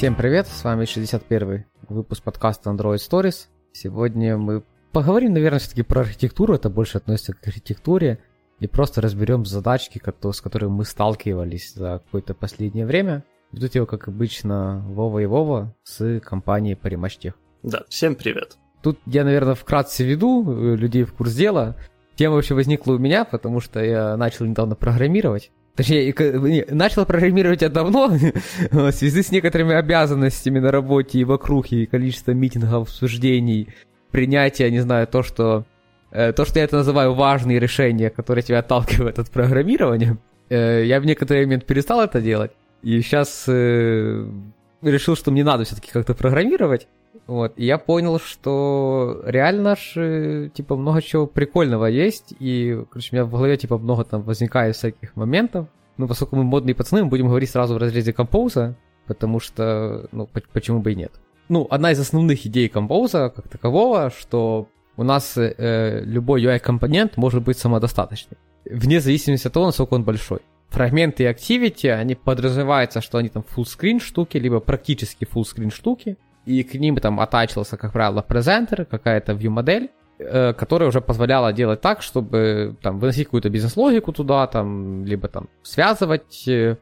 Всем привет, с вами 61 выпуск подкаста Android Stories. Сегодня мы поговорим, наверное, все-таки про архитектуру, это больше относится к архитектуре, и просто разберем задачки, с которыми мы сталкивались за какое-то последнее время. Ведут его, как обычно, Вова и Вова с компанией Parimatch Да, всем привет. Тут я, наверное, вкратце веду э, людей в курс дела. Тема вообще возникла у меня, потому что я начал недавно программировать. Точнее, начал программировать я давно, в связи с некоторыми обязанностями на работе и вокруг, и количеством митингов, обсуждений, принятия, не знаю, то, что э, то, что я это называю важные решения, которые тебя отталкивают от программирования, э, я в некоторый момент перестал это делать, и сейчас э, решил, что мне надо все-таки как-то программировать, вот, и я понял, что реально же, типа, много чего прикольного есть, и, короче, у меня в голове, типа, много там возникает всяких моментов. Ну, поскольку мы модные пацаны, мы будем говорить сразу в разрезе композа, потому что, ну, почему бы и нет. Ну, одна из основных идей композа, как такового, что у нас э, любой UI-компонент может быть самодостаточным, вне зависимости от того, насколько он большой. Фрагменты и Activity, они подразумеваются, что они там screen штуки, либо практически screen штуки, и к ним там атачился, как правило, презентер, какая-то view-модель, э, которая уже позволяла делать так, чтобы там выносить какую-то бизнес-логику туда, там, либо там связывать э,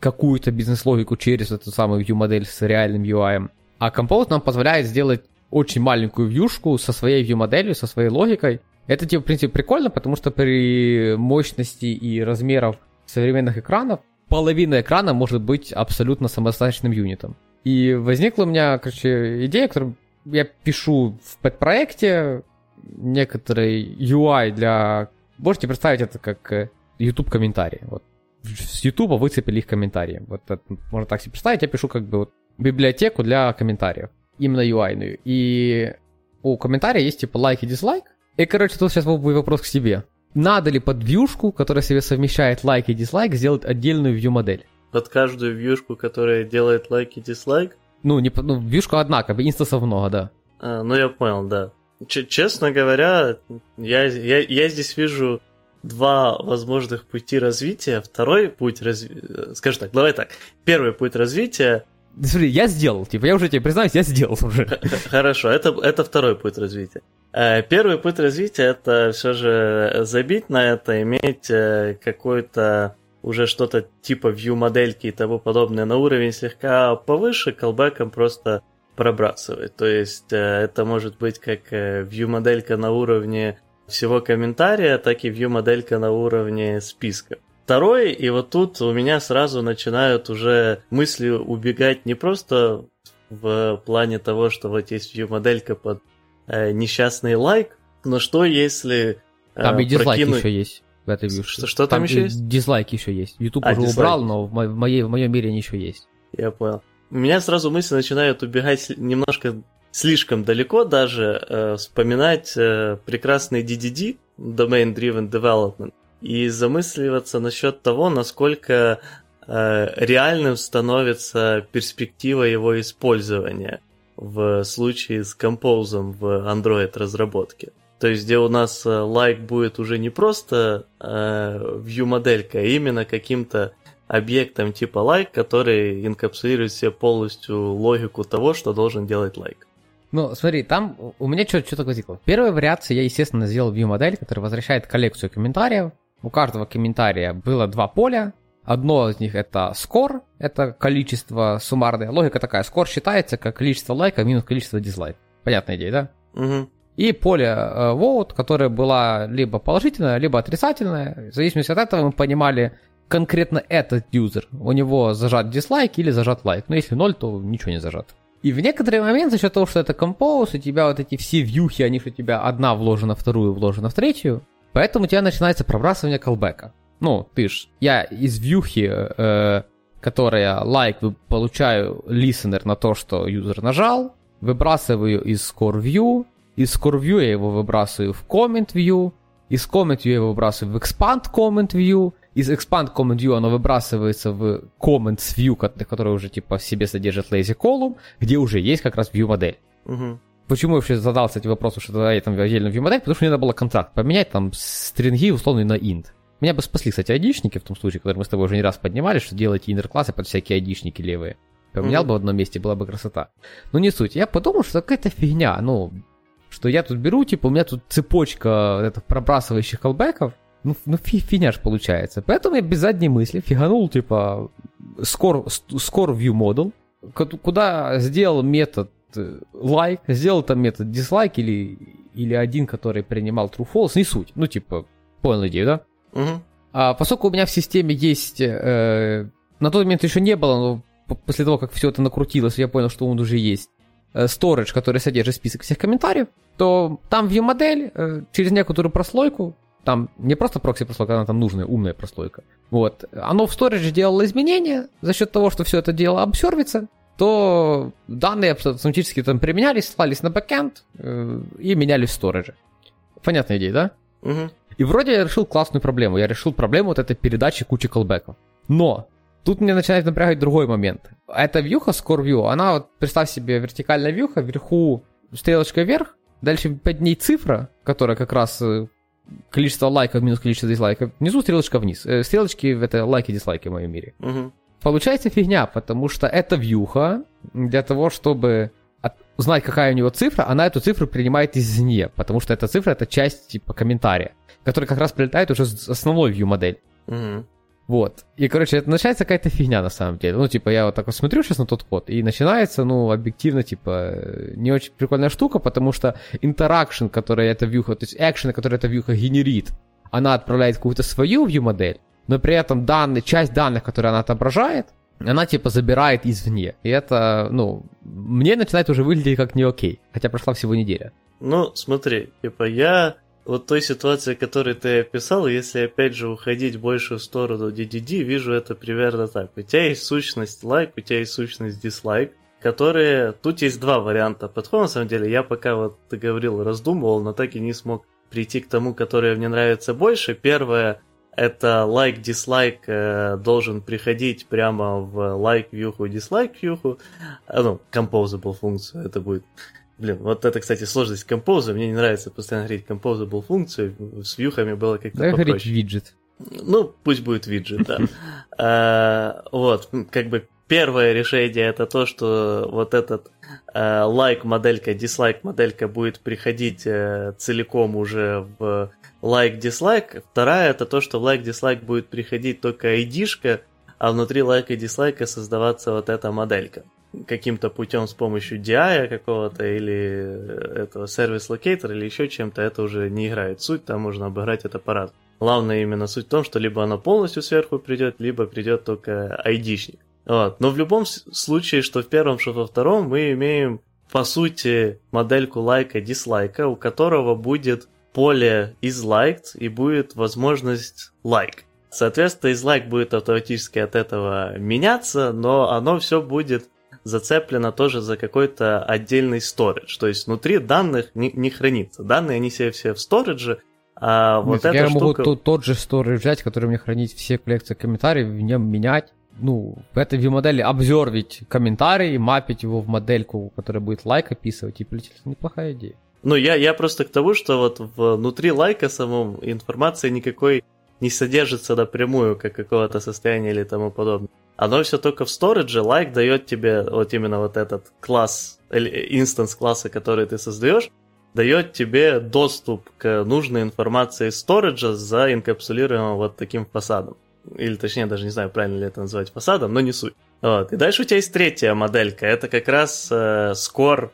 какую-то бизнес-логику через эту самую view-модель с реальным UI. А Compose нам позволяет сделать очень маленькую вьюшку со своей view-моделью, со своей логикой. Это, типа, в принципе, прикольно, потому что при мощности и размерах современных экранов половина экрана может быть абсолютно самодостаточным юнитом. И возникла у меня, короче, идея, которую я пишу в подпроекте некоторый UI для... Можете представить это как э, YouTube комментарии. Вот с YouTube выцепили их комментарии. Вот это, можно так себе представить. Я пишу как бы вот библиотеку для комментариев. Именно UI-ную. И у комментария есть типа лайк и дизлайк. И, короче, тут сейчас будет вопрос к себе. Надо ли под вьюшку, которая себе совмещает лайк и дизлайк, сделать отдельную view-модель? Под каждую вьюшку, которая делает лайк и дизлайк. Ну, не, ну вьюшка одна, как бы инстансов много, да. А, ну, я понял, да. Ч- честно говоря, я, я, я здесь вижу два возможных пути развития. Второй путь развития... Скажем так, давай так. Первый путь развития... Смотри, я сделал, типа, я уже тебе признаюсь, я сделал уже. Хорошо, это, это второй путь развития. Э, первый путь развития это все же забить на это, иметь э, какой-то уже что-то типа view-модельки и тому подобное на уровень слегка повыше, колбеком просто пробрасывает. То есть э, это может быть как э, view-моделька на уровне всего комментария, так и view-моделька на уровне списка. Второй, и вот тут у меня сразу начинают уже мысли убегать не просто в плане того, что вот есть view-моделька под э, несчастный лайк, но что если... Э, Там и дизлайк прокинуть... еще есть в этой вьюшке. Что, что там, там еще есть? Дизлайки еще есть. YouTube а, уже дизлайки. убрал, но в, моей, в моем мире они еще есть. Я понял. У меня сразу мысли начинают убегать немножко слишком далеко даже, э, вспоминать э, прекрасный DDD, Domain Driven Development, и замысливаться насчет того, насколько э, реальным становится перспектива его использования в случае с композом в Android разработке. То есть, где у нас э, лайк будет уже не просто э, view-моделька, а именно каким-то объектом типа лайк, который инкапсулирует себе полностью логику того, что должен делать лайк. Ну, смотри, там у меня что-то что возникло. Первая вариация, я, естественно, сделал view-модель, которая возвращает коллекцию комментариев. У каждого комментария было два поля. Одно из них это score, это количество суммарное. Логика такая, score считается как количество лайков минус количество дизлайков. Понятная идея, да? Угу и поле э, vote, которое было либо положительное, либо отрицательное. В зависимости от этого мы понимали конкретно этот юзер. У него зажат дизлайк или зажат лайк. Но если ноль, то ничего не зажат. И в некоторые моменты, за счет того, что это композ, у тебя вот эти все вьюхи, они же у тебя одна вложена вторую, вложена в третью, поэтому у тебя начинается пробрасывание колбека. Ну, ты ж, я из вьюхи, э, которая лайк, получаю listener на то, что юзер нажал, выбрасываю из score view, из Core View я его выбрасываю в Comment View, из Comment View я его выбрасываю в Expand Comment View, из Expand Comment View оно выбрасывается в Comments View, который уже типа в себе содержит Lazy Column, где уже есть как раз View модель. Угу. Почему я вообще задался этим вопросом, что тогда я там отдельно View модель? Потому что мне надо было контракт поменять там стринги условно на int. Меня бы спасли, кстати, айдишники в том случае, который мы с тобой уже не раз поднимали, что делаете иннер-классы под всякие айдишники левые. поменял mm-hmm. бы в одном месте, была бы красота. Но не суть. Я подумал, что какая-то фигня, ну, что я тут беру, типа, у меня тут цепочка это, пробрасывающих колбеков, ну, ну фи, фигня ж получается. Поэтому я без задней мысли фиганул, типа, score, score view model, куда сделал метод э, like, сделал там метод dislike или, или один, который принимал true false, не суть. Ну, типа, понял идею, да? Угу. А поскольку у меня в системе есть, э, на тот момент еще не было, но после того, как все это накрутилось, я понял, что он уже есть, storage, который содержит список всех комментариев, то там view-модель э, через некоторую прослойку, там не просто прокси-прослойка, она там нужная, умная прослойка, вот, оно в storage делало изменения за счет того, что все это дело обсервится, то данные автоматически там применялись, слались на бэкэнд э, и менялись в сторидже. Понятная идея, да? Угу. И вроде я решил классную проблему. Я решил проблему вот этой передачи кучи колбеков. Но тут мне начинает напрягать другой момент. Эта вьюха, Score View, она вот, представь себе, вертикальная вьюха, вверху стрелочка вверх, дальше под ней цифра, которая как раз э, количество лайков минус количество дизлайков, внизу стрелочка вниз. Э, стрелочки — это лайки-дизлайки в моем мире. Угу. Получается фигня, потому что эта вьюха для того, чтобы узнать, какая у него цифра, она эту цифру принимает извне, потому что эта цифра — это часть типа комментария который как раз прилетает уже с основной view модель. Угу. Вот. И, короче, это начинается какая-то фигня на самом деле. Ну, типа, я вот так вот смотрю сейчас на тот код, и начинается, ну, объективно, типа, не очень прикольная штука, потому что интеракшн, который эта вьюха, то есть экшены, которые эта вьюха генерит, она отправляет какую-то свою view модель, но при этом данные, часть данных, которые она отображает, она типа забирает извне. И это, ну, мне начинает уже выглядеть как не окей, хотя прошла всего неделя. Ну, смотри, типа я вот той ситуации, которую ты описал, если опять же уходить больше в сторону DDD, вижу это примерно так. У тебя есть сущность лайк, у тебя есть сущность дизлайк, которые... Тут есть два варианта подхода, на самом деле. Я пока вот ты говорил, раздумывал, но так и не смог прийти к тому, который мне нравится больше. Первое, это лайк, дизлайк э, должен приходить прямо в лайк вьюху, дизлайк вьюху. А, ну, composable функцию это будет. Блин, вот это, кстати, сложность композа. Мне не нравится постоянно говорить composable функцию. С вьюхами было как-то да, попроще. говорить виджет. Ну, пусть будет виджет, да. А, вот, как бы первое решение это то, что вот этот лайк моделька, дизлайк моделька будет приходить э, целиком уже в лайк дизлайк. Вторая это то, что в лайк дизлайк будет приходить только ID-шка, а внутри лайка и дизлайка создаваться вот эта моделька каким-то путем с помощью DI какого-то или этого сервис локейтора или еще чем-то, это уже не играет суть, там можно обыграть это по Главное именно суть в том, что либо она полностью сверху придет, либо придет только айдишник. Вот. Но в любом случае, что в первом, что во втором, мы имеем по сути модельку лайка дизлайка, у которого будет поле is liked и будет возможность like. Соответственно, из like будет автоматически от этого меняться, но оно все будет зацеплено тоже за какой-то отдельный storage. То есть внутри данных не, не хранится. Данные, они себе все в storage, а вот Нет, эта я штука... могу тот, тот же storage взять, который мне хранить все коллекции комментариев, в нем менять. Ну, в этой view-модели обзорвить комментарий, мапить его в модельку, которая будет лайк описывать, и полететь. Неплохая идея. Ну, я, я просто к тому, что вот внутри лайка самом информации никакой не содержится напрямую, как какого-то состояния или тому подобное. Оно все только в сторидже, лайк дает тебе вот именно вот этот класс, инстанс класса, который ты создаешь, дает тебе доступ к нужной информации сториджа за инкапсулируемым вот таким фасадом. Или точнее, даже не знаю, правильно ли это называть фасадом, но не суть. Вот. И дальше у тебя есть третья моделька. Это как раз э, score,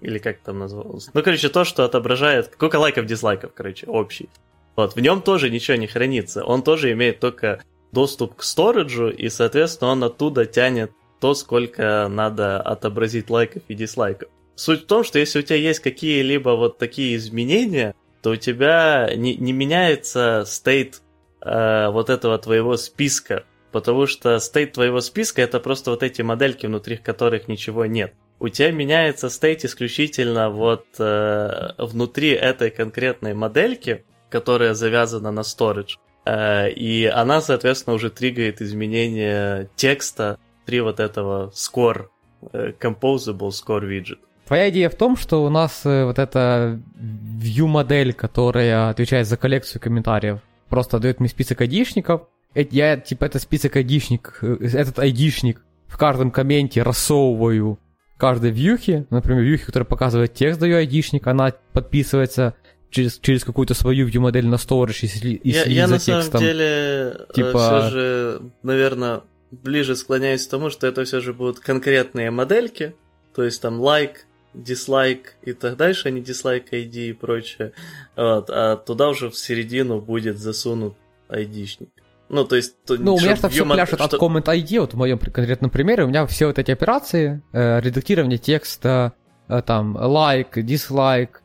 или как там называлось. Ну, короче, то, что отображает сколько лайков, дизлайков, короче, общий. Вот, в нем тоже ничего не хранится. Он тоже имеет только доступ к сториджу, и, соответственно, он оттуда тянет то, сколько надо отобразить лайков и дизлайков. Суть в том, что если у тебя есть какие-либо вот такие изменения, то у тебя не, не меняется стейт э, вот этого твоего списка, потому что стейт твоего списка это просто вот эти модельки, внутри которых ничего нет. У тебя меняется стейт исключительно вот э, внутри этой конкретной модельки, которая завязана на storage. Э, и она, соответственно, уже триггает изменение текста при вот этого score, э, composable score widget. Твоя идея в том, что у нас э, вот эта view-модель, которая отвечает за коллекцию комментариев, просто дает мне список айдишников. Я, типа, это список айдишник, этот айдишник в каждом комменте рассовываю каждой вьюхе, например, вьюхе, которая показывает текст даю айдишник, она подписывается через, через какую-то свою view-модель на storage, если, если я, я за на текстом. самом деле типа- все же, наверное, ближе склоняюсь к тому, что это все же будут конкретные модельки, то есть там лайк, дизлайк и так дальше, а не дизлайк ID и прочее. Вот, а туда уже в середину будет засунут айдишник. Ну, то есть... то- Ну, у меня что все пляшет от что- Comment ID, вот в моем конкретном примере, у меня все вот эти операции, э, редактирование текста, э, там, лайк, дизлайк, э,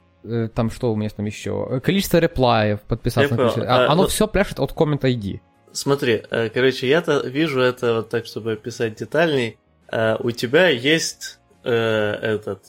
там что у меня там еще, э, количество реплаев, подписаться на количество, а, А, оно ну- все пляшет от Comment ID. Смотри, э, короче, я-то вижу это вот так, чтобы описать детальней. Э, У тебя есть э, этот...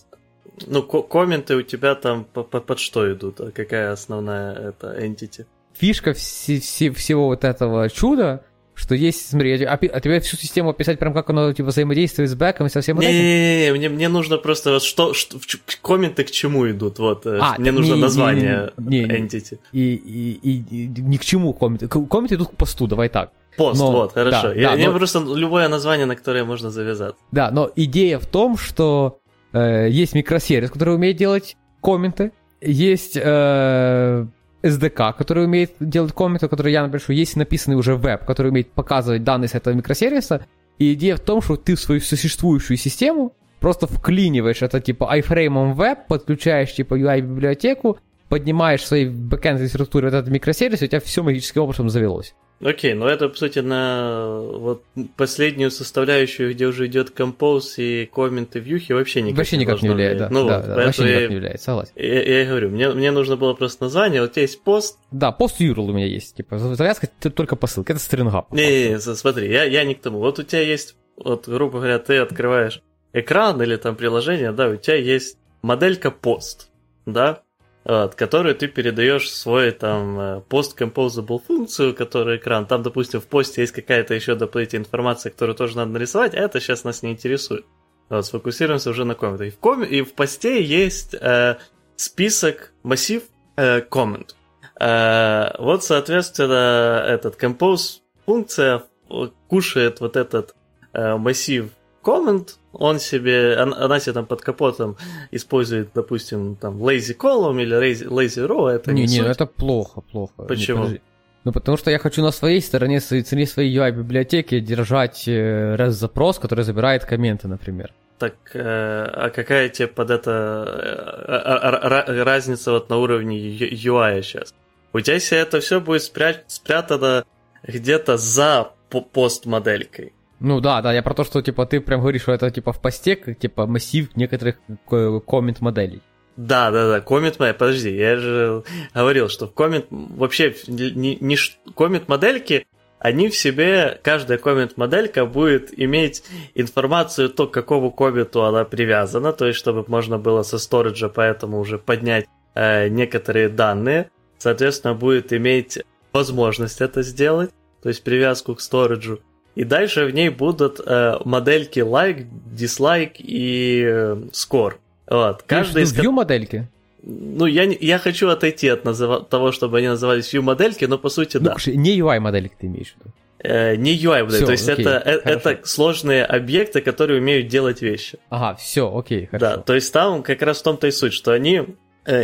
Ну, ко- комменты у тебя там по- по- под что идут? А Какая основная это entity? Фишка все- все- всего вот этого чуда, что есть, смотри, я опи- а тебе всю систему описать прям как оно типа взаимодействует с бэком и со всем вот этим? Не-не-не, мне, мне нужно просто вот что, что комменты к чему идут, вот. э, А, мне нужно не- название не- не- не. entity. И, и, и, и ни к чему комменты. Комменты идут к посту, давай так. Пост, Но- вот, хорошо. да, я, да, мне но- просто любое название, на которое можно завязать. Да, но идея в том, что э, есть микросервис, который умеет делать комменты, есть э, SDK, который умеет делать комменты, который я напишу, есть написанный уже веб, который умеет показывать данные с этого микросервиса. И идея в том, что ты в свою существующую систему просто вклиниваешь это типа в веб, подключаешь типа UI-библиотеку, поднимаешь в своей бэкэнд инфраструктуре вот этот микросервис, и у тебя все магическим образом завелось. Окей, ну это, по сути, на вот последнюю составляющую, где уже идет композ и комменты вьюхи, вообще никак вообще никак не должно влияет, да. Ну да, вот, да, вообще я, никак не влияет, согласен. я, я и говорю, мне, мне нужно было просто название, вот есть пост, Да, пост URL у меня есть. Типа, завязка только по ссылке. Это стринга. Не, смотри, я, я не к тому. Вот у тебя есть, вот, грубо говоря, ты открываешь экран или там приложение, да, у тебя есть моделька пост, да, вот, которую ты передаешь свой там э, post-composable функцию, которая экран. Там, допустим, в посте есть какая-то еще дополнительная информация, которую тоже надо нарисовать, а это сейчас нас не интересует. Вот, сфокусируемся уже на комментах. И в, ком... и в посте есть э, список, массив э, коммент. Э, вот, соответственно, этот compose функция э, кушает вот этот э, массив comment, он себе, он- она себе там под капотом использует, допустим, там lazy column или lazy, lazy row, это не, не, не, это плохо, плохо. Не, Почему? подожди. ну, потому что я хочу на своей стороне, цене своей UI-библиотеки держать э, REST-запрос, который забирает комменты, например. Так, э, а какая тебе под это э, а- а- ра- разница вот на уровне UI сейчас? У тебя если это все будет спря- спрятано где-то за по- постмоделькой. Ну да, да, я про то, что типа ты прям говоришь, что это типа в посте, типа массив некоторых э, коммент-моделей. Да, да, да, коммент модель. Подожди, я же говорил, что в коммент вообще не, не коммент модельки, они в себе, каждая коммент моделька будет иметь информацию то, к какому комменту она привязана, то есть чтобы можно было со сториджа поэтому уже поднять э, некоторые данные, соответственно, будет иметь возможность это сделать, то есть привязку к сториджу. И дальше в ней будут э, модельки like, dislike и э, score. Вот. Каждый из view модельки? ну, я, не- я хочу отойти от называ- того, чтобы они назывались view-модельки, но по сути, Ну, да. слушай, не UI модельки ты имеешь в виду. Э, не UI модели, Всё, то есть окей, это, э- хорошо. это сложные объекты, которые умеют делать вещи. Ага, все, окей, хорошо. Да, то есть там как раз в том-то и суть, что они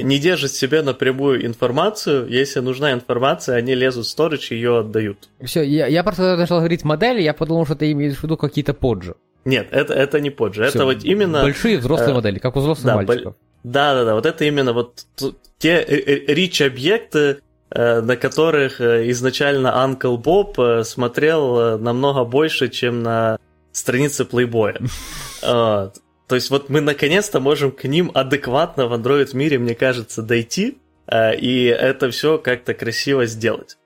не держат себе напрямую информацию, если нужна информация, они лезут в сторидж и ее отдают. Все, я, я просто начал говорить модели, я подумал, что ты имеешь в виду какие-то поджи. Нет, это, это не позже, это Всё, вот именно... Большие взрослые э, модели, как у взрослых да, мальчиков. Да, да, да, вот это именно вот те рич-объекты, э, на которых э, изначально Uncle Bob э, смотрел э, намного больше, чем на странице плейбоя. Вот. То есть вот мы наконец-то можем к ним адекватно в Android мире, мне кажется, дойти, э, и это все как-то красиво сделать.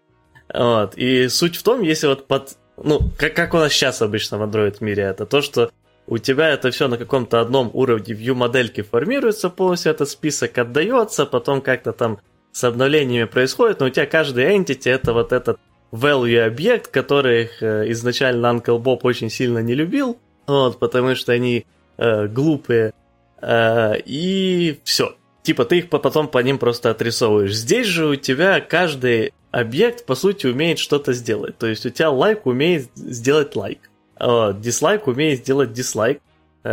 Вот. И суть в том, если вот под... Ну, как, как у нас сейчас обычно в Android мире, это то, что у тебя это все на каком-то одном уровне view-модельки формируется полностью, этот список отдается, потом как-то там с обновлениями происходит, но у тебя каждый entity это вот этот value объект, которых э, изначально Uncle Bob очень сильно не любил, вот, потому что они э, глупые, э, и все. Типа ты их по- потом по ним просто отрисовываешь. Здесь же у тебя каждый объект, по сути, умеет что-то сделать. То есть у тебя лайк умеет сделать лайк. Вот, дизлайк умеет сделать дизлайк.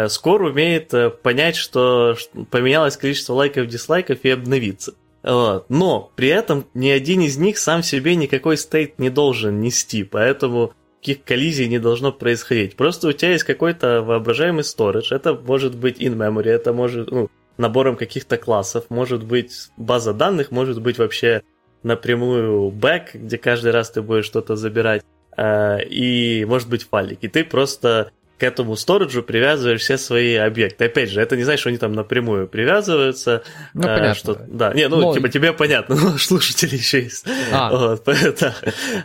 Скор умеет понять, что поменялось количество лайков, дизлайков и обновиться. Вот. Но при этом ни один из них сам себе никакой стейт не должен нести, поэтому никаких коллизий не должно происходить. Просто у тебя есть какой-то воображаемый storage. Это может быть in-memory, это может ну, набором каких-то классов, может быть база данных, может быть вообще напрямую бэк, где каждый раз ты будешь что-то забирать, э, и может быть файлик. И ты просто к этому сториджу привязываешь все свои объекты. Опять же, это не значит, что они там напрямую привязываются. Ну, э, понятно. Что, да, не, ну, но... типа, тебе понятно, но слушатели еще есть. А. Вот, это,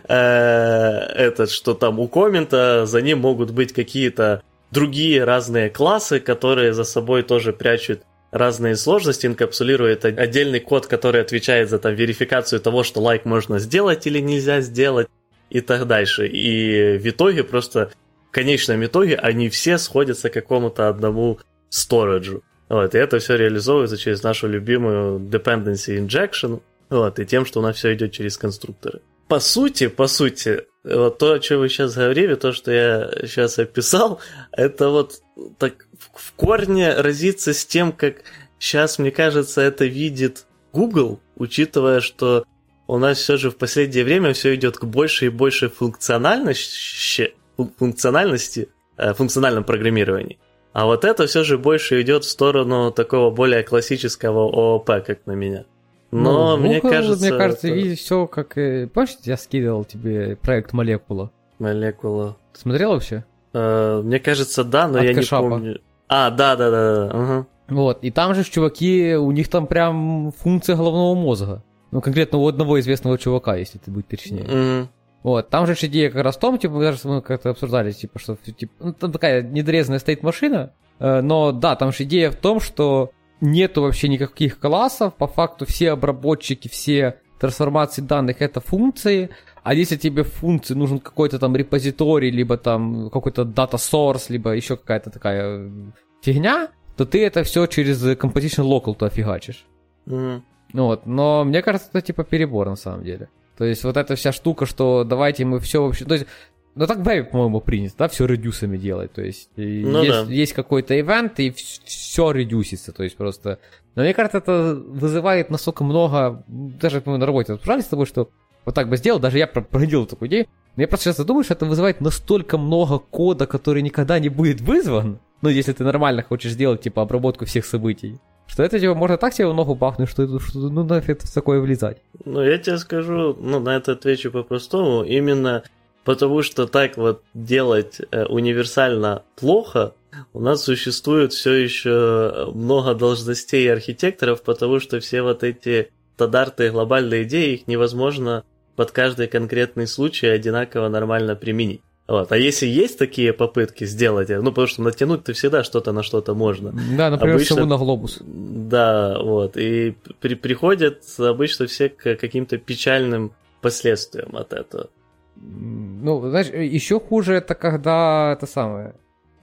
э, этот, что там у коммента, за ним могут быть какие-то другие разные классы, которые за собой тоже прячут разные сложности, инкапсулирует отдельный код, который отвечает за там, верификацию того, что лайк можно сделать или нельзя сделать и так дальше. И в итоге просто конечном итоге они все сходятся к какому-то одному сториджу. Вот, и это все реализовывается через нашу любимую dependency injection, вот, и тем, что у нас все идет через конструкторы. По сути, по сути, вот то, о чем вы сейчас говорили, то, что я сейчас описал, это вот так в корне разится с тем, как сейчас, мне кажется, это видит Google, учитывая, что у нас все же в последнее время все идет к большей и большей функциональности, функциональности, э, функциональном программировании. А вот это все же больше идет в сторону такого более классического ООП, как на меня. Но ну, мне Google, кажется... Мне кажется, это... видишь все как... Помнишь, я скидывал тебе проект Молекула? Молекула. Ты смотрел вообще? Мне кажется, да, но От я Кэшапа. не помню. А, да, да, да, да. Угу. Вот, и там же чуваки, у них там прям функция головного мозга. Ну, конкретно у одного известного чувака, если ты быть точнее. Угу. Вот, там же идея как раз в том, типа, мы даже мы как-то обсуждали, типа, что, типа, ну, там такая недорезанная стоит машина, э, но да, там же идея в том, что нету вообще никаких классов, по факту все обработчики, все трансформации данных это функции, а если тебе функции нужен какой-то там репозиторий, либо там какой-то data source, либо еще какая-то такая фигня, то ты это все через Composition Local то офигачишь. Mm. Вот, но мне кажется, это типа перебор на самом деле. То есть вот эта вся штука, что давайте мы все вообще... То есть, ну так Baby, по-моему, принято, да, все редюсами делать. То есть ну, есть, да. есть какой-то ивент, и все редюсится. То есть просто... Но мне кажется, это вызывает настолько много... Даже мы на работе обсуждали с тобой, что вот так бы сделал, даже я проделал такую идею. Но я просто сейчас думаю, что это вызывает настолько много кода, который никогда не будет вызван, ну, если ты нормально хочешь сделать, типа, обработку всех событий, что это, типа, можно так себе в ногу бахнуть, что, что ну, нафиг в такое влезать. Ну, я тебе скажу, ну, на это отвечу по-простому, именно потому что так вот делать э, универсально плохо, у нас существует все еще много должностей архитекторов, потому что все вот эти стандарты глобальные идеи, их невозможно под каждый конкретный случай одинаково нормально применить. Вот. А если есть такие попытки сделать, ну, потому что натянуть-то всегда что-то на что-то можно. Да, например, обычно, сову на глобус. Да, вот. И при, приходят обычно все к каким-то печальным последствиям от этого. Ну, знаешь, еще хуже это когда это самое.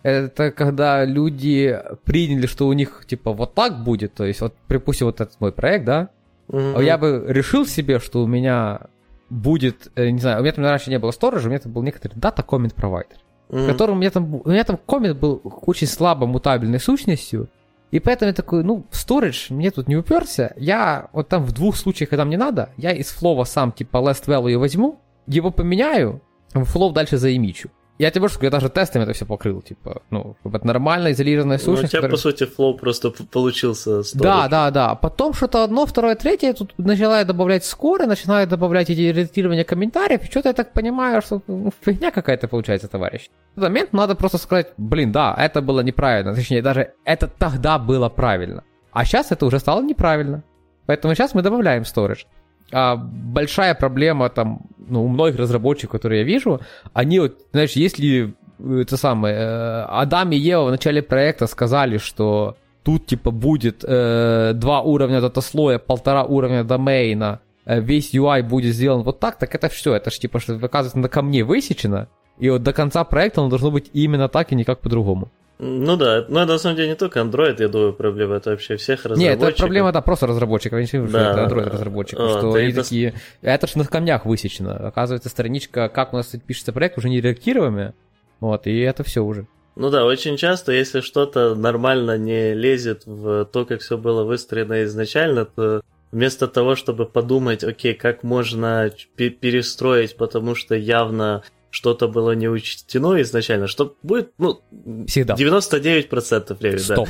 Это когда люди приняли, что у них типа вот так будет. То есть, вот, припустим, вот этот мой проект, да. Угу. Я бы решил себе, что у меня будет, э, не знаю, у меня там раньше не было сторожа, у меня там был некоторый дата коммент провайдер, mm-hmm. которым у меня там, у меня там коммент был очень слабо мутабельной сущностью, и поэтому я такой, ну, storage мне тут не уперся, я вот там в двух случаях, когда мне надо, я из флова сам типа last value его его поменяю, в flow дальше заэмичу. Я тебе больше скажу, я даже тестами это все покрыл, типа, ну, это нормальная изолированная сущность. Ну, у тебя, которая... по сути, flow просто получился. Storage. Да, да, да. Потом что-то одно, второе, третье, тут начинаю добавлять скоры, начинаю добавлять эти редактирования комментариев, и что-то я так понимаю, что ну, фигня какая-то получается, товарищ. В этот момент надо просто сказать, блин, да, это было неправильно, точнее, даже это тогда было правильно. А сейчас это уже стало неправильно. Поэтому сейчас мы добавляем storage. А большая проблема там, ну, у многих разработчиков, которые я вижу, они вот, знаешь, если э, это самое, э, Адам и Ева в начале проекта сказали, что тут типа будет э, два уровня дата-слоя, полтора уровня домейна, э, весь UI будет сделан вот так, так это все, это же типа, что оказывается на камне высечено, и вот до конца проекта оно должно быть именно так и никак по-другому. Ну да, но это на самом деле не только Android, я думаю, проблема, это вообще всех разработчиков. Нет, это проблема, да, просто разработчиков, я не да, это Android разработчиков, вот, что они это... такие, это же на камнях высечено. Оказывается, страничка, как у нас пишется проект, уже не редактируемая, Вот, и это все уже. Ну да, очень часто, если что-то нормально не лезет в то, как все было выстроено изначально, то вместо того, чтобы подумать, окей, как можно перестроить, потому что явно что-то было не учтено изначально, что будет, ну, Всегда. 99% времени, да.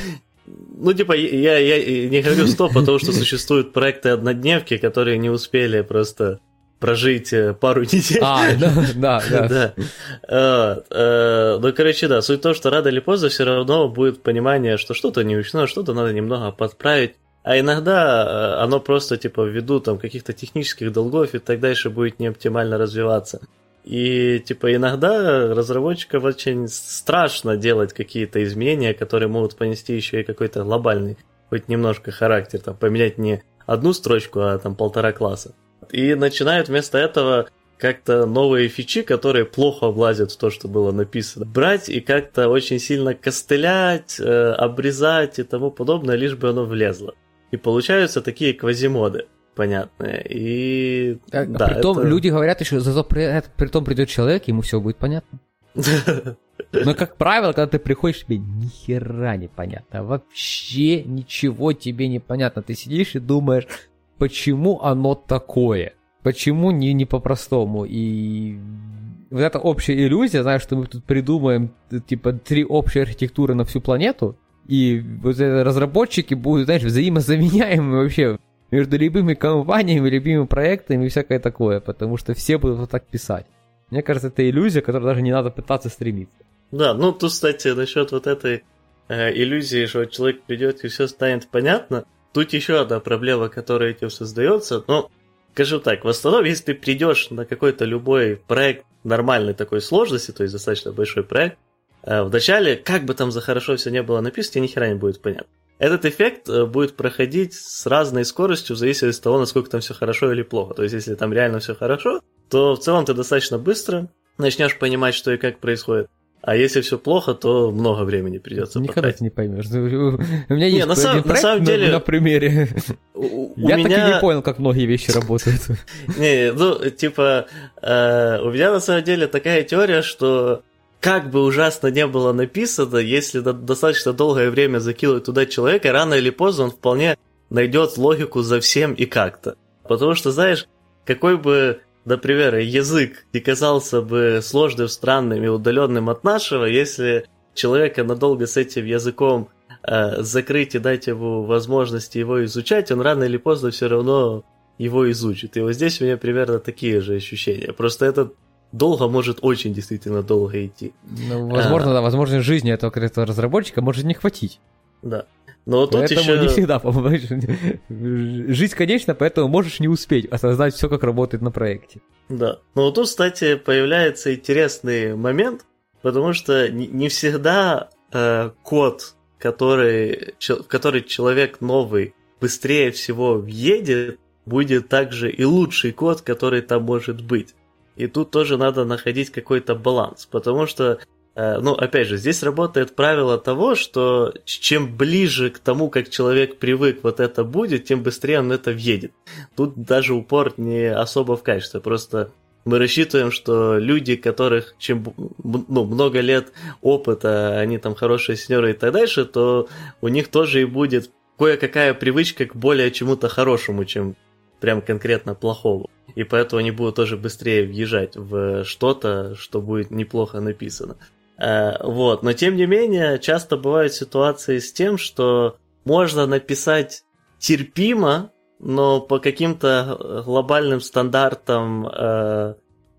Ну, типа, я, я не говорю 100, потому что существуют проекты однодневки, которые не успели просто прожить э, пару недель. А, да, да, да. да. Э, ну, короче, да, суть в том, что рано или поздно все равно будет понимание, что что-то не учтено, что-то надо немного подправить. А иногда э, оно просто, типа, ввиду там каких-то технических долгов и так дальше будет не оптимально развиваться. И, типа, иногда разработчикам очень страшно делать какие-то изменения, которые могут понести еще и какой-то глобальный, хоть немножко характер, там, поменять не одну строчку, а там полтора класса. И начинают вместо этого как-то новые фичи, которые плохо влазят в то, что было написано, брать и как-то очень сильно костылять, э, обрезать и тому подобное, лишь бы оно влезло. И получаются такие квазимоды понятные. И а, да, а притом это... люди говорят еще, зато при, при том придет человек, ему все будет понятно. Но, как правило, когда ты приходишь, тебе ни хера не понятно. Вообще ничего тебе не понятно. Ты сидишь и думаешь, почему оно такое? Почему не, не по-простому? И вот эта общая иллюзия, знаешь, что мы тут придумаем, типа, три общие архитектуры на всю планету, и вот разработчики будут, знаешь, взаимозаменяемы вообще между любыми компаниями, любыми проектами и всякое такое, потому что все будут вот так писать. Мне кажется, это иллюзия, которой даже не надо пытаться стремиться. Да, ну тут, кстати, насчет вот этой э, иллюзии, что человек придет и все станет понятно, тут еще одна проблема, которая этим создается. Ну, скажу так, в основном, если ты придешь на какой-то любой проект нормальной такой сложности, то есть достаточно большой проект, э, вначале, как бы там за хорошо все не было написано, тебе ни не будет понятно. Этот эффект э, будет проходить с разной скоростью в зависимости от того, насколько там все хорошо или плохо. То есть, если там реально все хорошо, то в целом ты достаточно быстро начнешь понимать, что и как происходит. А если все плохо, то много времени придется Никогда потратить. ты не поймешь. У меня есть не, на, сам, на самом деле, на, на примере. У, Я меня... так и не понял, как многие вещи работают. Не, ну, типа, э, у меня на самом деле такая теория, что как бы ужасно не было написано, если достаточно долгое время закинуть туда человека, рано или поздно он вполне найдет логику за всем и как-то. Потому что, знаешь, какой бы, например, язык не казался бы сложным, странным и удаленным от нашего, если человека надолго с этим языком э, закрыть и дать ему возможности его изучать, он рано или поздно все равно его изучит. И вот здесь у меня примерно такие же ощущения. Просто этот долго может очень действительно долго идти. Ну, возможно, а, да, возможно, жизни этого конкретного разработчика может не хватить. Да. Но тут поэтому еще... не всегда? Жизнь, конечно, поэтому можешь не успеть осознать все, как работает на проекте. Да. Но вот тут, кстати, появляется интересный момент, потому что не всегда э, код, который, в который человек новый быстрее всего въедет, будет также и лучший код, который там может быть. И тут тоже надо находить какой-то баланс, потому что, э, ну, опять же, здесь работает правило того, что чем ближе к тому, как человек привык вот это будет, тем быстрее он это въедет. Тут даже упор не особо в качестве, просто мы рассчитываем, что люди, которых чем ну, много лет опыта, они там хорошие сеньоры и так дальше, то у них тоже и будет кое-какая привычка к более чему-то хорошему, чем прям конкретно плохому и поэтому они будут тоже быстрее въезжать в что-то, что будет неплохо написано. Э, вот, но тем не менее, часто бывают ситуации с тем, что можно написать терпимо, но по каким-то глобальным стандартам э,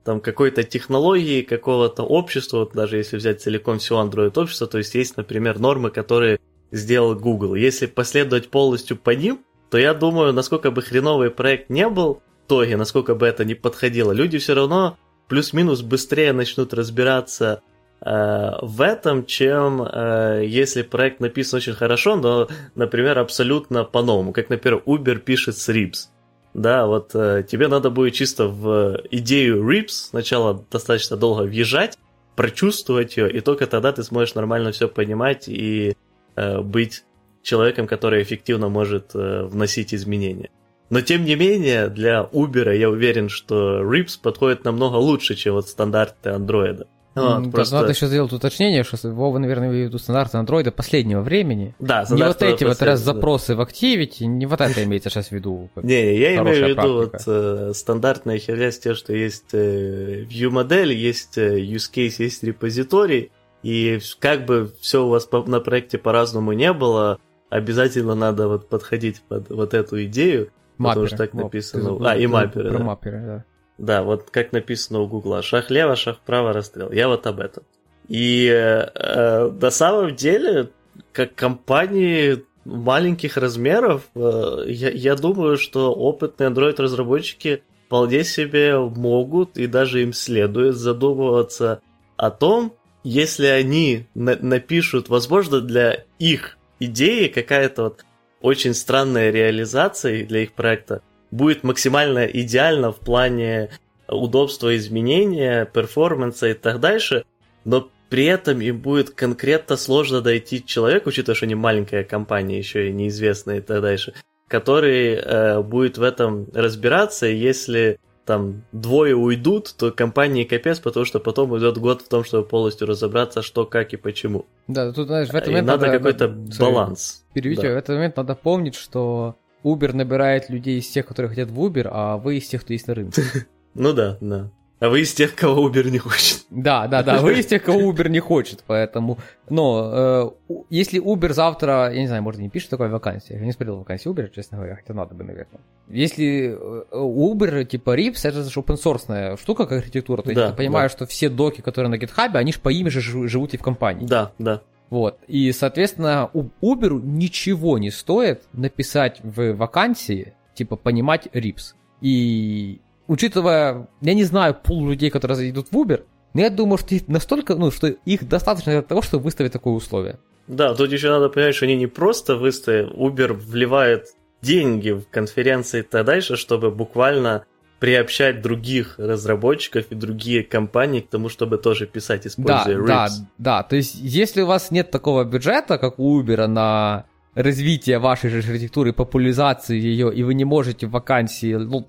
там какой-то технологии, какого-то общества, вот даже если взять целиком все Android общество, то есть есть, например, нормы, которые сделал Google. Если последовать полностью по ним, то я думаю, насколько бы хреновый проект не был, итоге, насколько бы это ни подходило, люди все равно плюс-минус быстрее начнут разбираться э, в этом, чем э, если проект написан очень хорошо, но, например, абсолютно по-новому. Как, например, Uber пишет с Ribs. Да, вот э, тебе надо будет чисто в идею Ribs сначала достаточно долго въезжать, прочувствовать ее, и только тогда ты сможешь нормально все понимать и э, быть человеком, который эффективно может э, вносить изменения. Но тем не менее, для Uber я уверен, что Rips подходит намного лучше, чем вот стандарты андроида. Вот, да, просто... Надо еще сделать уточнение, что Вова, наверное, имеет виду стандарты андроида последнего времени. Да, Не вот эти вот раз запросы в Activity, не вот это имеется сейчас в виду. Не, я имею в виду вот э, стандартная херня с тем, что есть э, view модель, есть э, use case, есть репозиторий, и как бы все у вас по, на проекте по-разному не было, обязательно надо вот подходить под вот эту идею, потому что так написано. Моп, а, и мапперы, про да. мапперы, да. Да, вот как написано у Гугла. Шаг лево, шаг вправо, расстрел. Я вот об этом. И э, на самом деле, как компании маленьких размеров, э, я, я думаю, что опытные Android-разработчики вполне себе могут и даже им следует задумываться о том, если они на- напишут, возможно, для их идеи какая-то вот очень странная реализация для их проекта, будет максимально идеально в плане удобства изменения, перформанса и так дальше, но при этом им будет конкретно сложно дойти человек, учитывая, что они маленькая компания, еще и неизвестная и так дальше, который э, будет в этом разбираться, если там двое уйдут, то компании капец, потому что потом уйдет год в том, чтобы полностью разобраться, что, как и почему. Да, тут, знаешь, в этот момент надо, надо какой-то баланс. Переведите, да. в этот момент надо помнить, что Uber набирает людей из тех, которые хотят в Uber, а вы из тех, кто есть на рынке. Ну да, да. А вы из тех, кого Uber не хочет. Да, да, да, вы из тех, кого Uber не хочет, поэтому... Но э, если Uber завтра, я не знаю, может, не пишет такой вакансии, я не смотрел вакансии Uber, честно говоря, хотя надо бы, наверное. Если э, Uber, типа RIPS, это же open source штука, как архитектура, то есть да, ты понимаешь, да. что все доки, которые на GitHub, они же по им же живут и в компании. Да, да. Вот. И, соответственно, Uber ничего не стоит написать в вакансии, типа, понимать RIPS. И учитывая, я не знаю, пул людей, которые зайдут в Uber, но я думаю, что их настолько, ну, что их достаточно для того, чтобы выставить такое условие. Да, тут еще надо понять, что они не просто выставят, Uber вливает деньги в конференции и так дальше, чтобы буквально приобщать других разработчиков и другие компании к тому, чтобы тоже писать, используя да, RIPS. Да, да, то есть если у вас нет такого бюджета, как у Uber на развитие вашей же архитектуры, популяризации ее, и вы не можете в вакансии ну,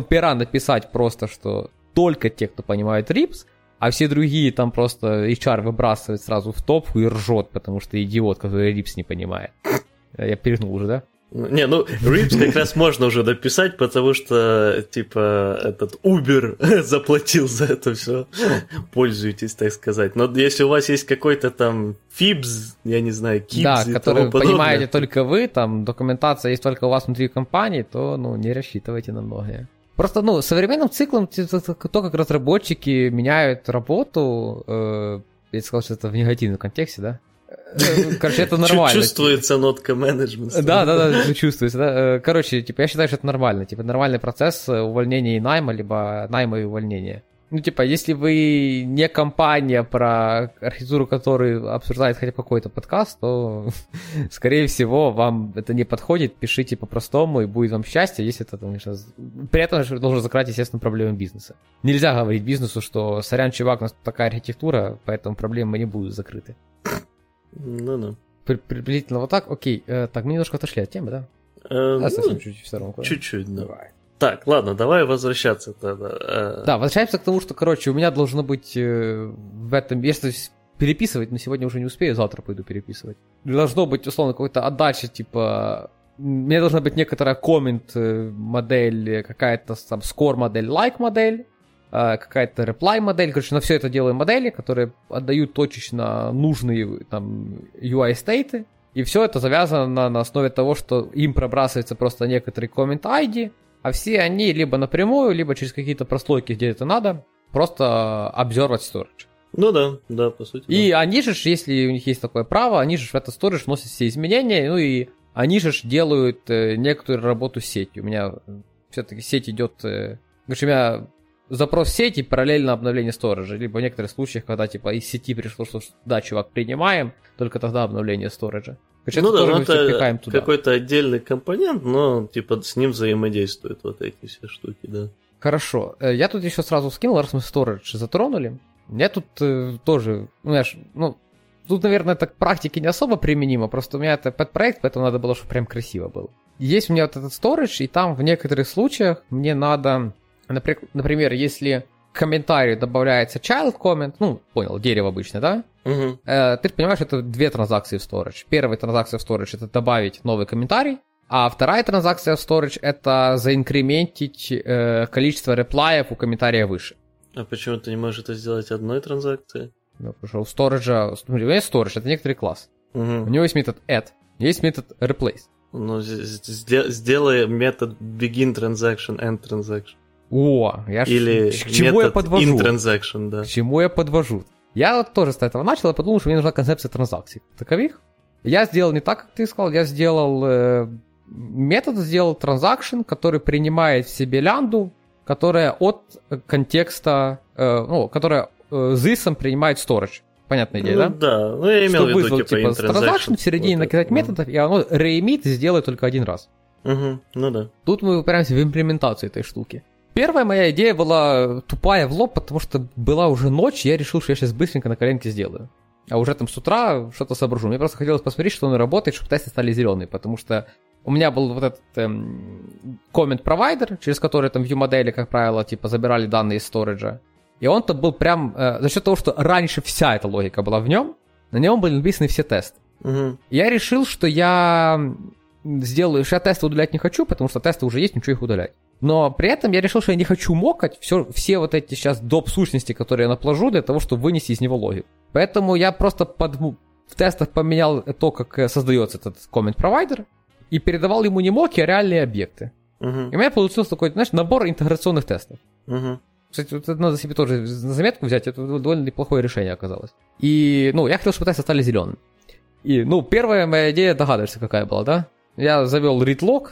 пера написать просто, что только те, кто понимает RIPS, а все другие там просто HR выбрасывает сразу в топку и ржет, потому что идиот, который RIPS не понимает. Я перегнул уже, да? Не, ну, Рипс как раз можно уже дописать, потому что, типа, этот Uber заплатил за это все. Пользуйтесь, так сказать. Но если у вас есть какой-то там Fibs, я не знаю, Kibs Да, который понимаете только вы, там, документация есть только у вас внутри компании, то, ну, не рассчитывайте на многое. Просто, ну, современным циклом то, как разработчики меняют работу, э, я сказал, что это в негативном контексте, да? Э, короче, это нормально. Чувствуется нотка менеджмента. Да, да, да, ну, чувствуется. Да. Э, короче, типа, я считаю, что это нормально. Типа, нормальный процесс увольнения и найма, либо найма и увольнения. Ну, типа, если вы не компания, про архитектуру которой обсуждает хотя бы какой-то подкаст, то, скорее всего, вам это не подходит, пишите по-простому, и будет вам счастье, если это, конечно, при этом должен закрыть, естественно, проблемы бизнеса. Нельзя говорить бизнесу, что, сорян, чувак, у нас такая архитектура, поэтому проблемы не будут закрыты. Ну-ну. Приблизительно вот так, окей. Э, так, мы немножко отошли от темы, да? Э, а, совсем ну, чуть-чуть в сторонку. Чуть-чуть, да. Давай. Так, ладно, давай возвращаться тогда. Э. Да, возвращаемся к тому, что, короче, у меня должно быть э, в этом, если переписывать, но сегодня уже не успею, завтра пойду переписывать. Должно быть, условно, какой-то отдача, типа, у меня должна быть некоторая коммент модель, какая-то там score модель, like модель, какая-то reply модель, короче, на все это делаем модели, которые отдают точечно нужные там UI стейты, и все это завязано на, на основе того, что им пробрасывается просто некоторый comment ID, а все они либо напрямую, либо через какие-то прослойки, где это надо, просто обзорвать storage. Ну да, да, по сути. И да. они же, если у них есть такое право, они же в это storage вносят все изменения, ну и они же делают э, некоторую работу с сетью. У меня все-таки сеть идет... Э, короче, у меня запрос в сети параллельно обновление сторожа. Либо в некоторых случаях, когда типа из сети пришло, что да, чувак, принимаем, только тогда обновление сторожа. Короче, ну да, ну это какой-то отдельный компонент, но типа с ним взаимодействуют вот эти все штуки, да. Хорошо. Э, я тут еще сразу скинул, раз мы Storage затронули. Я тут э, тоже, ну, знаешь, ну, тут, наверное, это к практике не особо применимо, просто у меня это подпроект, поэтому надо было, чтобы прям красиво было. Есть у меня вот этот Storage, и там в некоторых случаях мне надо Например, если к комментарию добавляется child comment, ну, понял, дерево обычно, да? Угу. Э, ты понимаешь, это две транзакции в storage. Первая транзакция в storage это добавить новый комментарий, а вторая транзакция в storage это заинкрементить э, количество реплаев у комментария выше. А почему ты не можешь это сделать одной транзакцией? Ну, потому что у storage, смотри, у меня есть storage, это некоторый класс. У Угу. него есть метод add, есть метод replace. Ну, сделай метод begin transaction, end transaction. О, я ж, Или к чему я подвожу? in да. К чему я подвожу? Я вот тоже с этого начал и подумал, что мне нужна концепция транзакций. Таковых. Я сделал не так, как ты сказал, я сделал э, метод, сделал транзакшн, который принимает в себе лянду, которая от контекста, э, ну, которая э, зисом принимает storage. Понятная идея, ну, да? да, ну я имел Что в виду, вызвал, типа, типа, транзакшн, в середине Вот накидать методов, и оно реемит сделает только один раз. Угу, ну да. Тут мы упираемся в имплементацию этой штуки. Первая моя идея была тупая в лоб, потому что была уже ночь, и я решил, что я сейчас быстренько на коленке сделаю. А уже там с утра что-то соображу. Мне просто хотелось посмотреть, что он работает, чтобы тесты стали зеленые, потому что у меня был вот этот эм, comment провайдер, через который там view модели, как правило, типа забирали данные из сториджа. И он-то был прям, э, за счет того, что раньше вся эта логика была в нем, на нем были написаны все тесты. Угу. Я решил, что я сделаю, что я тесты удалять не хочу, потому что тесты уже есть, ничего их удалять. Но при этом я решил, что я не хочу мокать все, все вот эти сейчас доп. сущности, которые я наплажу, для того, чтобы вынести из него логику. Поэтому я просто под, в тестах поменял то, как э, создается этот comment провайдер, и передавал ему не моки, а реальные объекты. Угу. И у меня получился такой, знаешь, набор интеграционных тестов. Угу. Кстати, вот это надо себе тоже на заметку взять, это довольно неплохое решение оказалось. И, ну, я хотел, чтобы тесты стали зелеными. И, ну, первая моя идея, догадываешься, какая была, да? Я завел readlog,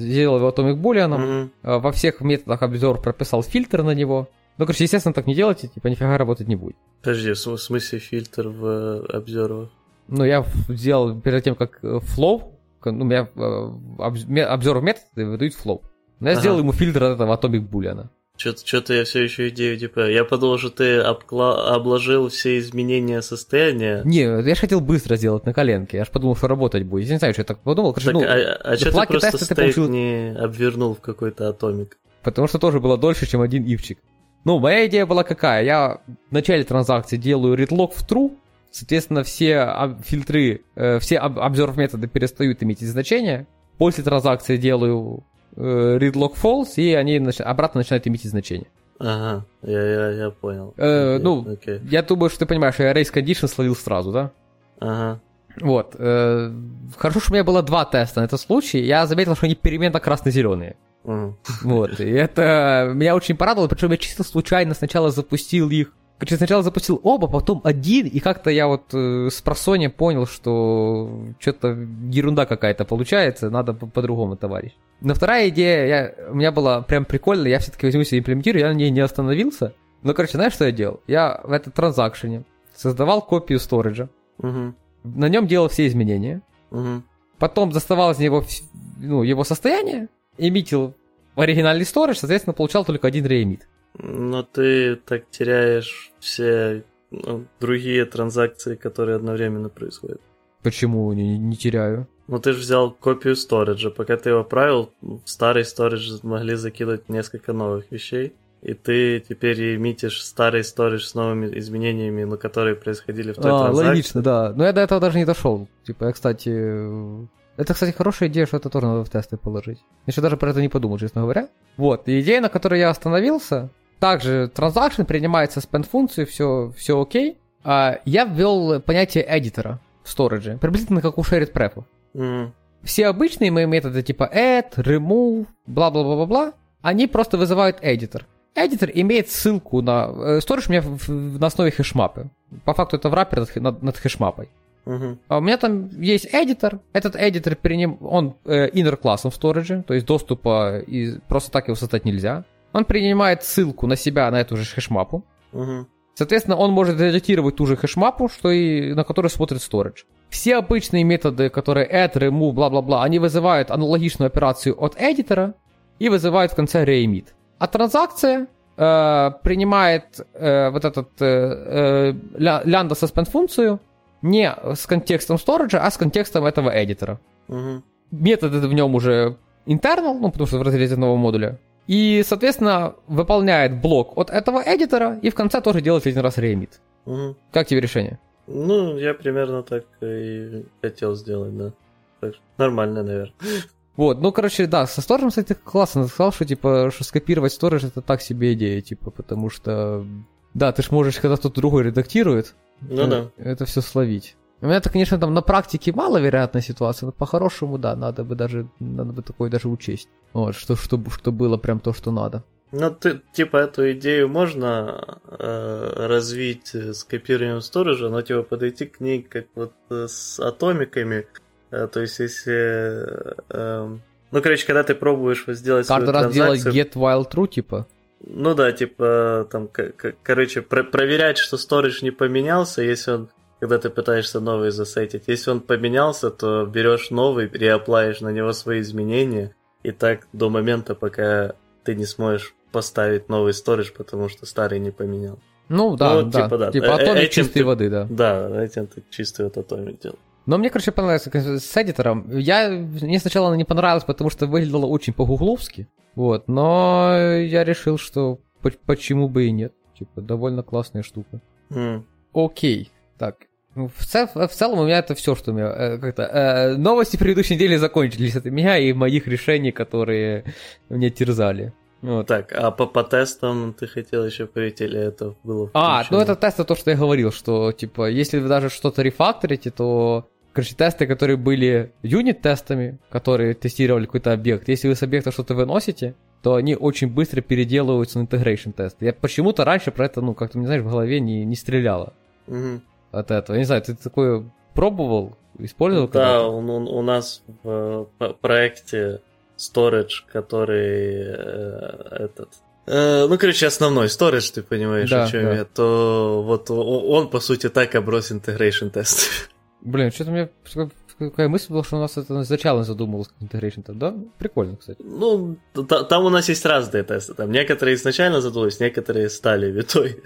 сделал его atomic boolean, а, во всех методах обзор прописал фильтр на него. Ну, короче, естественно, так не делайте, типа, нифига работать не будет. Подожди, в см- в смысле фильтр в э, обзорах? Ну, я сделал перед тем, как э, flow, к- ну, у меня э, обзор методы выдают flow. Но я Ага. сделал ему фильтр от этого atomic boolean. Что-то я все еще идею типа. Я подумал, что ты обкла- обложил все изменения состояния. Не, я же хотел быстро сделать на коленке, я же подумал, что работать будет. Я не знаю, что я так подумал. Короче, Так, ну, а а что ты просто теста ты получил- не обвернул в какой-то атомик? Потому что тоже было дольше, чем один ивчик. Ну, моя идея была какая? Я в начале транзакции делаю readlock в true, соответственно, все фильтры, э, все об- observe методы перестают иметь значение. После транзакции делаю readlock false, и они нач- обратно начинают иметь значение. Ага, я, я, я понял. Э, Окей, ну, окей. Я думаю, что ты понимаешь, я race condition словил сразу, да? Ага. Вот. э, хорошо, что у меня было два теста на этот случай. Я заметил, что они переменно красно-зеленые. Мгм. Вот, и это меня очень порадовало, причем я чисто случайно сначала запустил их. Короче, сначала запустил оба, потом один, и как-то я вот э, с просонья понял, что что-то ерунда какая-то получается, надо по- по-другому, товарищ. Но вторая идея, я, у меня была прям прикольная, я все-таки возьму себе имплементирую, я на ней не остановился. Ну, короче, знаешь, что я делал? Я в этом транзакшене создавал копию сториджа, Мгм. на нем делал все изменения, Мгм. потом доставал из него ну, его состояние, эмитил оригинальный сторидж, соответственно, получал только один реэмит. Но ты так теряешь все ну, другие транзакции, которые одновременно происходят. Почему не, не теряю? Ну ты же взял копию сториджа, пока ты его правил, в старый сторидж могли закидывать несколько новых вещей, и ты теперь эмитишь старый сторидж с новыми изменениями, но которые происходили в той А, транзакции. логично, да. Но я до этого даже не дошел. Типа, я, кстати... Это, кстати, хорошая идея, что это тоже надо в тесты положить. Я еще даже про это не подумал, честно говоря. Вот, и идея, на которой я остановился, также транзакшн принимается spend функцию, все, все окей. А я ввел понятие эдитора в сторидже, приблизительно как у shared prep. Мгм. Все обычные мои методы типа add, remove, бла-бла-бла-бла-бла, они просто вызывают editor. Editor имеет ссылку на... э, Storage у меня в- в- на основе хешмапы. По факту это враппер над, над, над хешмапой. Мгм. А у меня там есть editor. Этот editor переним... Он э, inner классом в storage, то есть доступа и просто так его создать нельзя. Он принимает ссылку на себя, на эту же хешмапу. Мгм. Соответственно, он может редактировать ту же хешмапу, что и на которую смотрит storage. Все обычные методы, которые add, remove, бла-бла-бла, они вызывают аналогичную операцию от эдитора и вызывают в конце reemit. А транзакция э, принимает э, вот этот э, э, lambda suspend функцию не с контекстом сториджа, а с контекстом этого эдитора. Мгм. Методы в нем уже internal, ну потому что в разрезе одного модуля. И, соответственно, выполняет блок от этого эдитора, и в конце тоже делает один раз реэмит. Угу. Как тебе решение? Ну, я примерно так и хотел сделать, да. Так что нормально, наверное. Вот, ну, короче, да, со сторожем, кстати, классно. Сказал, что, типа, что скопировать сторож это так себе идея, типа, потому что, да, ты ж можешь, когда кто-то другой редактирует, Ну да. это все словить. У меня это, конечно, там на практике маловероятная ситуация, но по-хорошему, да, надо бы даже, надо бы такое даже учесть. Вот, что, чтобы, что было прям то, что надо. Ну, ты, типа, эту идею можно э, развить с копированием сторожа, но, типа, подойти к ней как вот э, с атомиками. Э, то есть, если... Э, э, ну, короче, когда ты пробуешь вот сделать Каждый свою раз делать get while true, типа. Ну да, типа, там, к- к- короче, про- проверять, что сторож не поменялся, если он, когда ты пытаешься новый засетить. Если он поменялся, то берешь новый, реаплаешь на него свои изменения, и так до момента, пока ты не сможешь поставить новый сторож, потому что старый не поменял. Ну, да, Ну, да. типа, да. Типа Э- атомик этим чистой ты- воды, да. Да, этим ты чистый вот атомик делал. Но мне, короче, понравилось с эдитором. Я, мне сначала она не понравилась, потому что выглядела очень по-гугловски. Вот, но я решил, что по- почему бы и нет. Типа, довольно классная штука. М. Окей, так. Ну, В, цел- в целом у меня это все, что у меня... э, как-то, э, новости предыдущей недели закончились от меня и моих решений, которые меня терзали. Вот. Так, а по, по тестам ты хотел еще перейти, или это было А, ну включено? это тесты, то, что я говорил, что, типа, если вы даже что-то рефакторите, то, короче, тесты, которые были юнит-тестами, которые тестировали какой-то объект, если вы с объекта что-то выносите, то они очень быстро переделываются на integration тесты. Я почему-то раньше про это, ну, как-то, не знаешь, в голове не, не стреляло Мгм. От этого. Я не знаю, ты такое пробовал, использовал? Да, он- он- у нас в проекте Storage, который э, этот... э, ну, короче, основной Storage, ты понимаешь, Да, о чем да. я, то вот он, по сути, так оброс integration тест. Блин, что-то у меня какая мысль была, что у нас это изначально задумывалось как integration тест, да? Прикольно, кстати. Ну, та- там у нас есть разные тесты. Там некоторые изначально задумались, некоторые стали витой.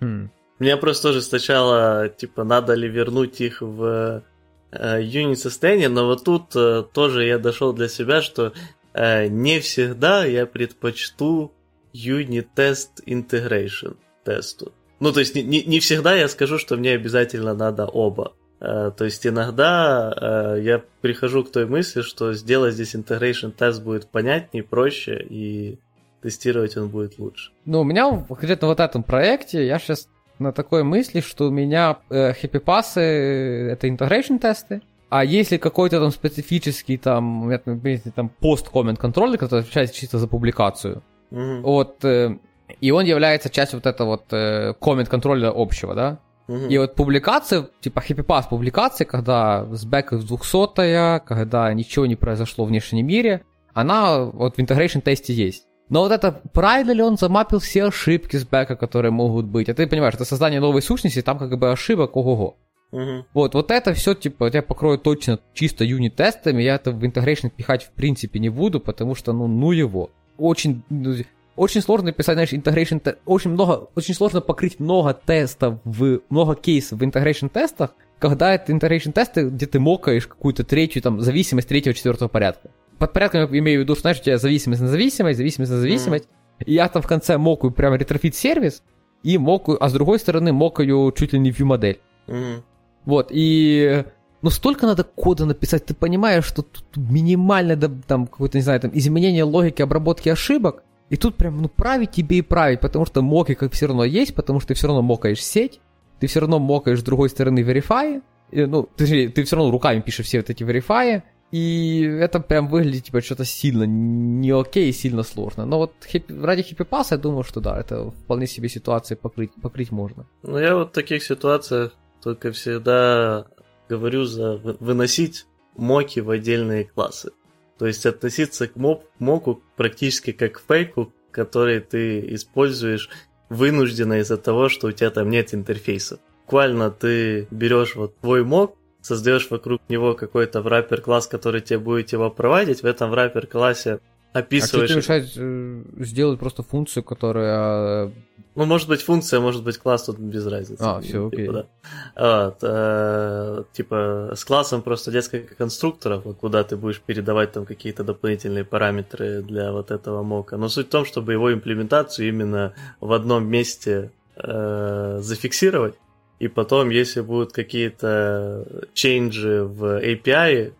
Хм. Мне просто тоже сначала, типа, надо ли вернуть их в э, юнит состояние, но вот тут э, тоже я дошел для себя, что э, не всегда я предпочту юнит тест integration тесту. Ну, то есть не, не, всегда я скажу, что мне обязательно надо оба. Э, то есть иногда э, я прихожу к той мысли, что сделать здесь integration тест будет понятнее, проще, и тестировать он будет лучше. Ну, у меня в- конкретно в вот этом проекте, я сейчас на такой мысли, что у меня э, хэппи-пассы — это integration тесты, а если какой-то там специфический там, например, там пост-коммент контроллер, который отвечает чисто за публикацию, Мгм, вот, э, и он является частью вот этого вот э, коммент контроля общего, да, мгм. и вот публикация, типа хэппи-пас публикации, когда с бэка 200 когда ничего не произошло в внешнем мире, она вот в integration тесте есть. Но вот это, правильно ли он замапил все ошибки с бэка, которые могут быть? А ты понимаешь, это создание новой сущности, там как бы ошибок, ого-го. Мгм. Вот, вот это все, типа, я покрою точно чисто unit-тестами, я это в integration пихать в принципе не буду, потому что, ну, ну его. Очень, ну, очень сложно писать, знаешь, те- очень много, очень сложно покрыть много тестов, в, много кейсов в integration тестах, когда это integration тесты, где ты мокаешь какую-то третью, там, зависимость третьего, четвертого порядка. Под порядком я имею в виду, что, знаешь, у тебя зависимость на зависимость, зависимость на зависимость, и я там в конце мокаю прям Retrofit сервис, и мокаю, а с другой стороны мокаю чуть ли не view модель. Мгм. Вот, и... Ну, столько надо кода написать, ты понимаешь, что тут минимальное, там, какое-то, не знаю, там, изменение логики обработки ошибок, и тут прям, ну, править тебе и править, потому что моки как все равно есть, потому что ты все равно мокаешь сеть, ты все равно мокаешь с другой стороны верифаи, и, ну, ты, ты все равно руками пишешь все вот эти верифаи, и это прям выглядит, типа, что-то сильно не окей, сильно сложно. Но вот хип- ради хиппи-паса я думаю, что да, это вполне себе ситуации покрыть, покрыть можно. Ну, я вот в таких ситуациях только всегда говорю за вы- выносить моки в отдельные классы. То есть относиться к моб, моку практически как к фейку, который ты используешь вынужденно из-за того, что у тебя там нет интерфейса. Буквально ты берешь вот твой мок, создаешь вокруг него какой-то враппер класс, который тебе будет его проводить, в этом враппер классе А что описываешь... мешает э, сделать просто функцию, которая Ну, может быть, функция, может быть, класс, тут без разницы. А, все, типа, окей. да. Вот, э, типа, с классом просто несколько конструкторов, куда ты будешь передавать там какие-то дополнительные параметры для вот этого мока. Но суть в том, чтобы его имплементацию именно в одном месте э, зафиксировать, и потом, если будут какие-то чейнджи в API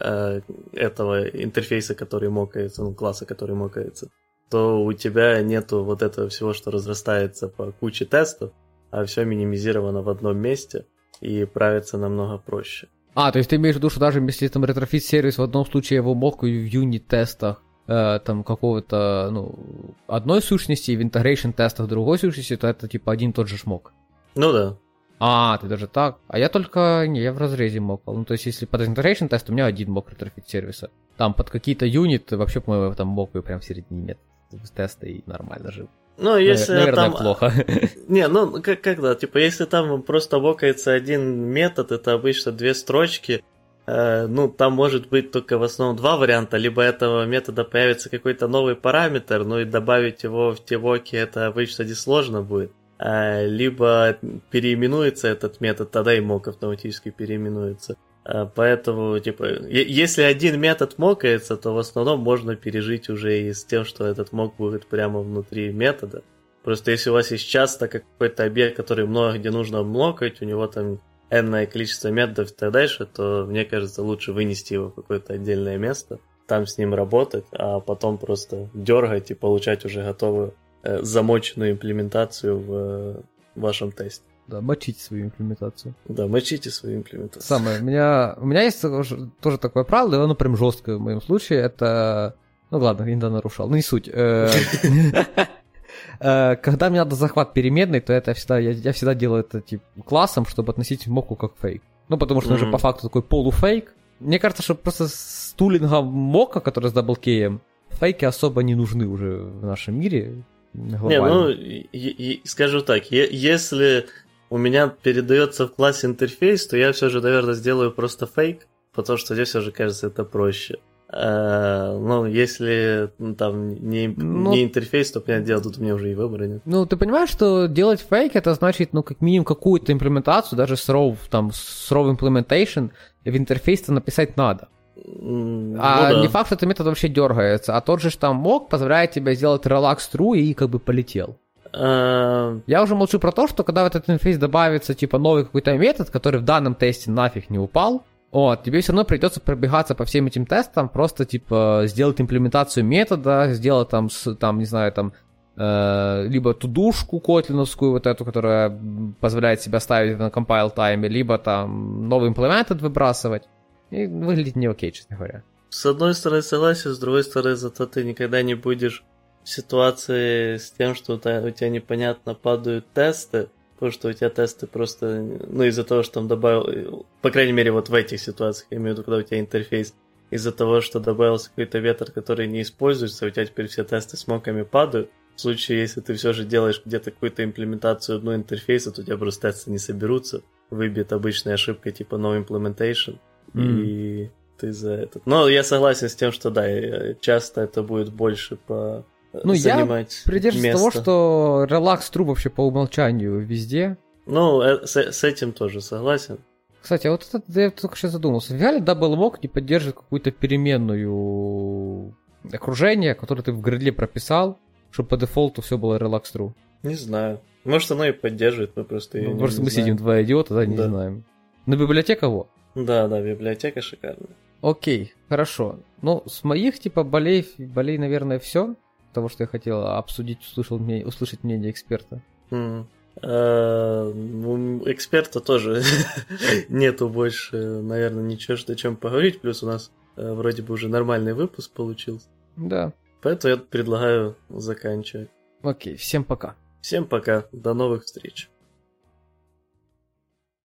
э, этого интерфейса, который мокается, ну, класса, который мокается, то у тебя нету вот этого всего, что разрастается по куче тестов, а все минимизировано в одном месте и правится намного проще. А, то есть ты имеешь в виду, что даже если там Retrofit сервис в одном случае его mock в unit-тестах э, там какого-то, ну, одной сущности, и в integration тестах другой сущности, то это типа один и тот же mock. Ну да. А, ты даже так? А я только, не, я в разрезе мокал. Ну, то есть, если под integration тест, у меня один mock Retrofit сервиса. Там под какие-то юниты, вообще, по-моему, там мокаю прям в середине нет теста и нормально жил. Ну, если Наверное, там... плохо. Не, ну, как, когда, типа, если там просто вокается один метод, это обычно две строчки, э, ну, там может быть только в основном два варианта, либо этого метода появится какой-то новый параметр, ну и добавить его в те воки, это обычно несложно будет, либо переименуется этот метод, тогда и мок автоматически переименуется. Э, поэтому, типа, если один метод мокается, то в основном можно пережить уже и с тем, что этот мок будет прямо внутри метода. Просто если у вас есть часто какой-то объект, который много где нужно мокать, у него там энное количество методов и так дальше, то, мне кажется, лучше вынести его в какое-то отдельное место, там с ним работать, а потом просто дергать и получать уже готовую э, замоченную имплементацию в э, вашем тесте. Да, мочите свою имплементацию. Да, мочите свою имплементацию. Самое, у меня, у меня есть тоже такое правило, и оно прям жесткое в моем случае, это... Ну ладно, недавно нарушал, ну не суть. Когда мне надо захват переменной, то это всегда, я, я всегда делаю это типа классом, чтобы относить моку как фейк. Ну, потому что он же по факту такой полуфейк. Мне кажется, что просто с тулингом мока, который с даблкеем, фейки особо не нужны уже в нашем мире. Не, ну, и, и, скажу так, если у меня передается в классе интерфейс, то я все же, наверное, сделаю просто фейк, потому что здесь уже кажется это проще. А, ну, если ну, там не, ну, не интерфейс, то, понятное дело, тут у меня уже и выбора нет. Ну, ты понимаешь, что делать фейк, это значит, ну, как минимум какую-то имплементацию, даже с raw, там, с raw implementation в интерфейс-то написать надо. Ну, а да. не факт, что этот метод вообще дергается, а тот же там мог позволяет тебе сделать relax true и как бы полетел. Uh... Я уже молчу про то, что когда в этот интерфейс добавится типа новый какой-то метод, который в данном тесте нафиг не упал, вот, тебе все равно придется пробегаться по всем этим тестам, просто типа сделать имплементацию метода, сделать там, там не знаю, там э, либо тудушку котлиновскую, вот эту, которая позволяет себя ставить на compile тайме, либо там новый имплементед выбрасывать. И выглядит не окей, честно говоря. С одной стороны согласен, с другой стороны, зато ты никогда не будешь в ситуации с тем, что у тебя непонятно падают тесты, потому что у тебя тесты просто, ну, из-за того, что там добавил, по крайней мере, вот в этих ситуациях, я имею в виду, когда у тебя интерфейс, из-за того, что добавился какой-то ветер, который не используется, у тебя теперь все тесты с моками падают. В случае, если ты все же делаешь где-то какую-то имплементацию одного интерфейса, то у тебя просто тесты не соберутся, выбьет обычная ошибка типа no implementation, mm. и ты за это. Но я согласен с тем, что да, часто это будет больше по ну, занимать я придерживаюсь того, что релакс true вообще по умолчанию везде. Ну, э, с, с этим тоже согласен. Кстати, а вот это я только сейчас задумался. В реале Double Mock не поддерживает какую-то переменную окружение, которое ты в гридле прописал, чтобы по дефолту все было Relax True? Не знаю. Может, оно и поддерживает, мы просто ну, Просто мы знаем. сидим два идиота, да, не Да. знаем. Но библиотека вот. Да, да, библиотека шикарная. Окей, хорошо. Ну, с моих, типа, болей, болей, наверное, все. Того, что я хотел обсудить, услышал мне, услышать мнение эксперта. Э, У эксперта тоже нету больше, наверное, ничего, о чем поговорить. Плюс у нас э, вроде бы уже нормальный выпуск получился. Да. Поэтому я предлагаю заканчивать. Окей, всем пока. Всем пока, до новых встреч.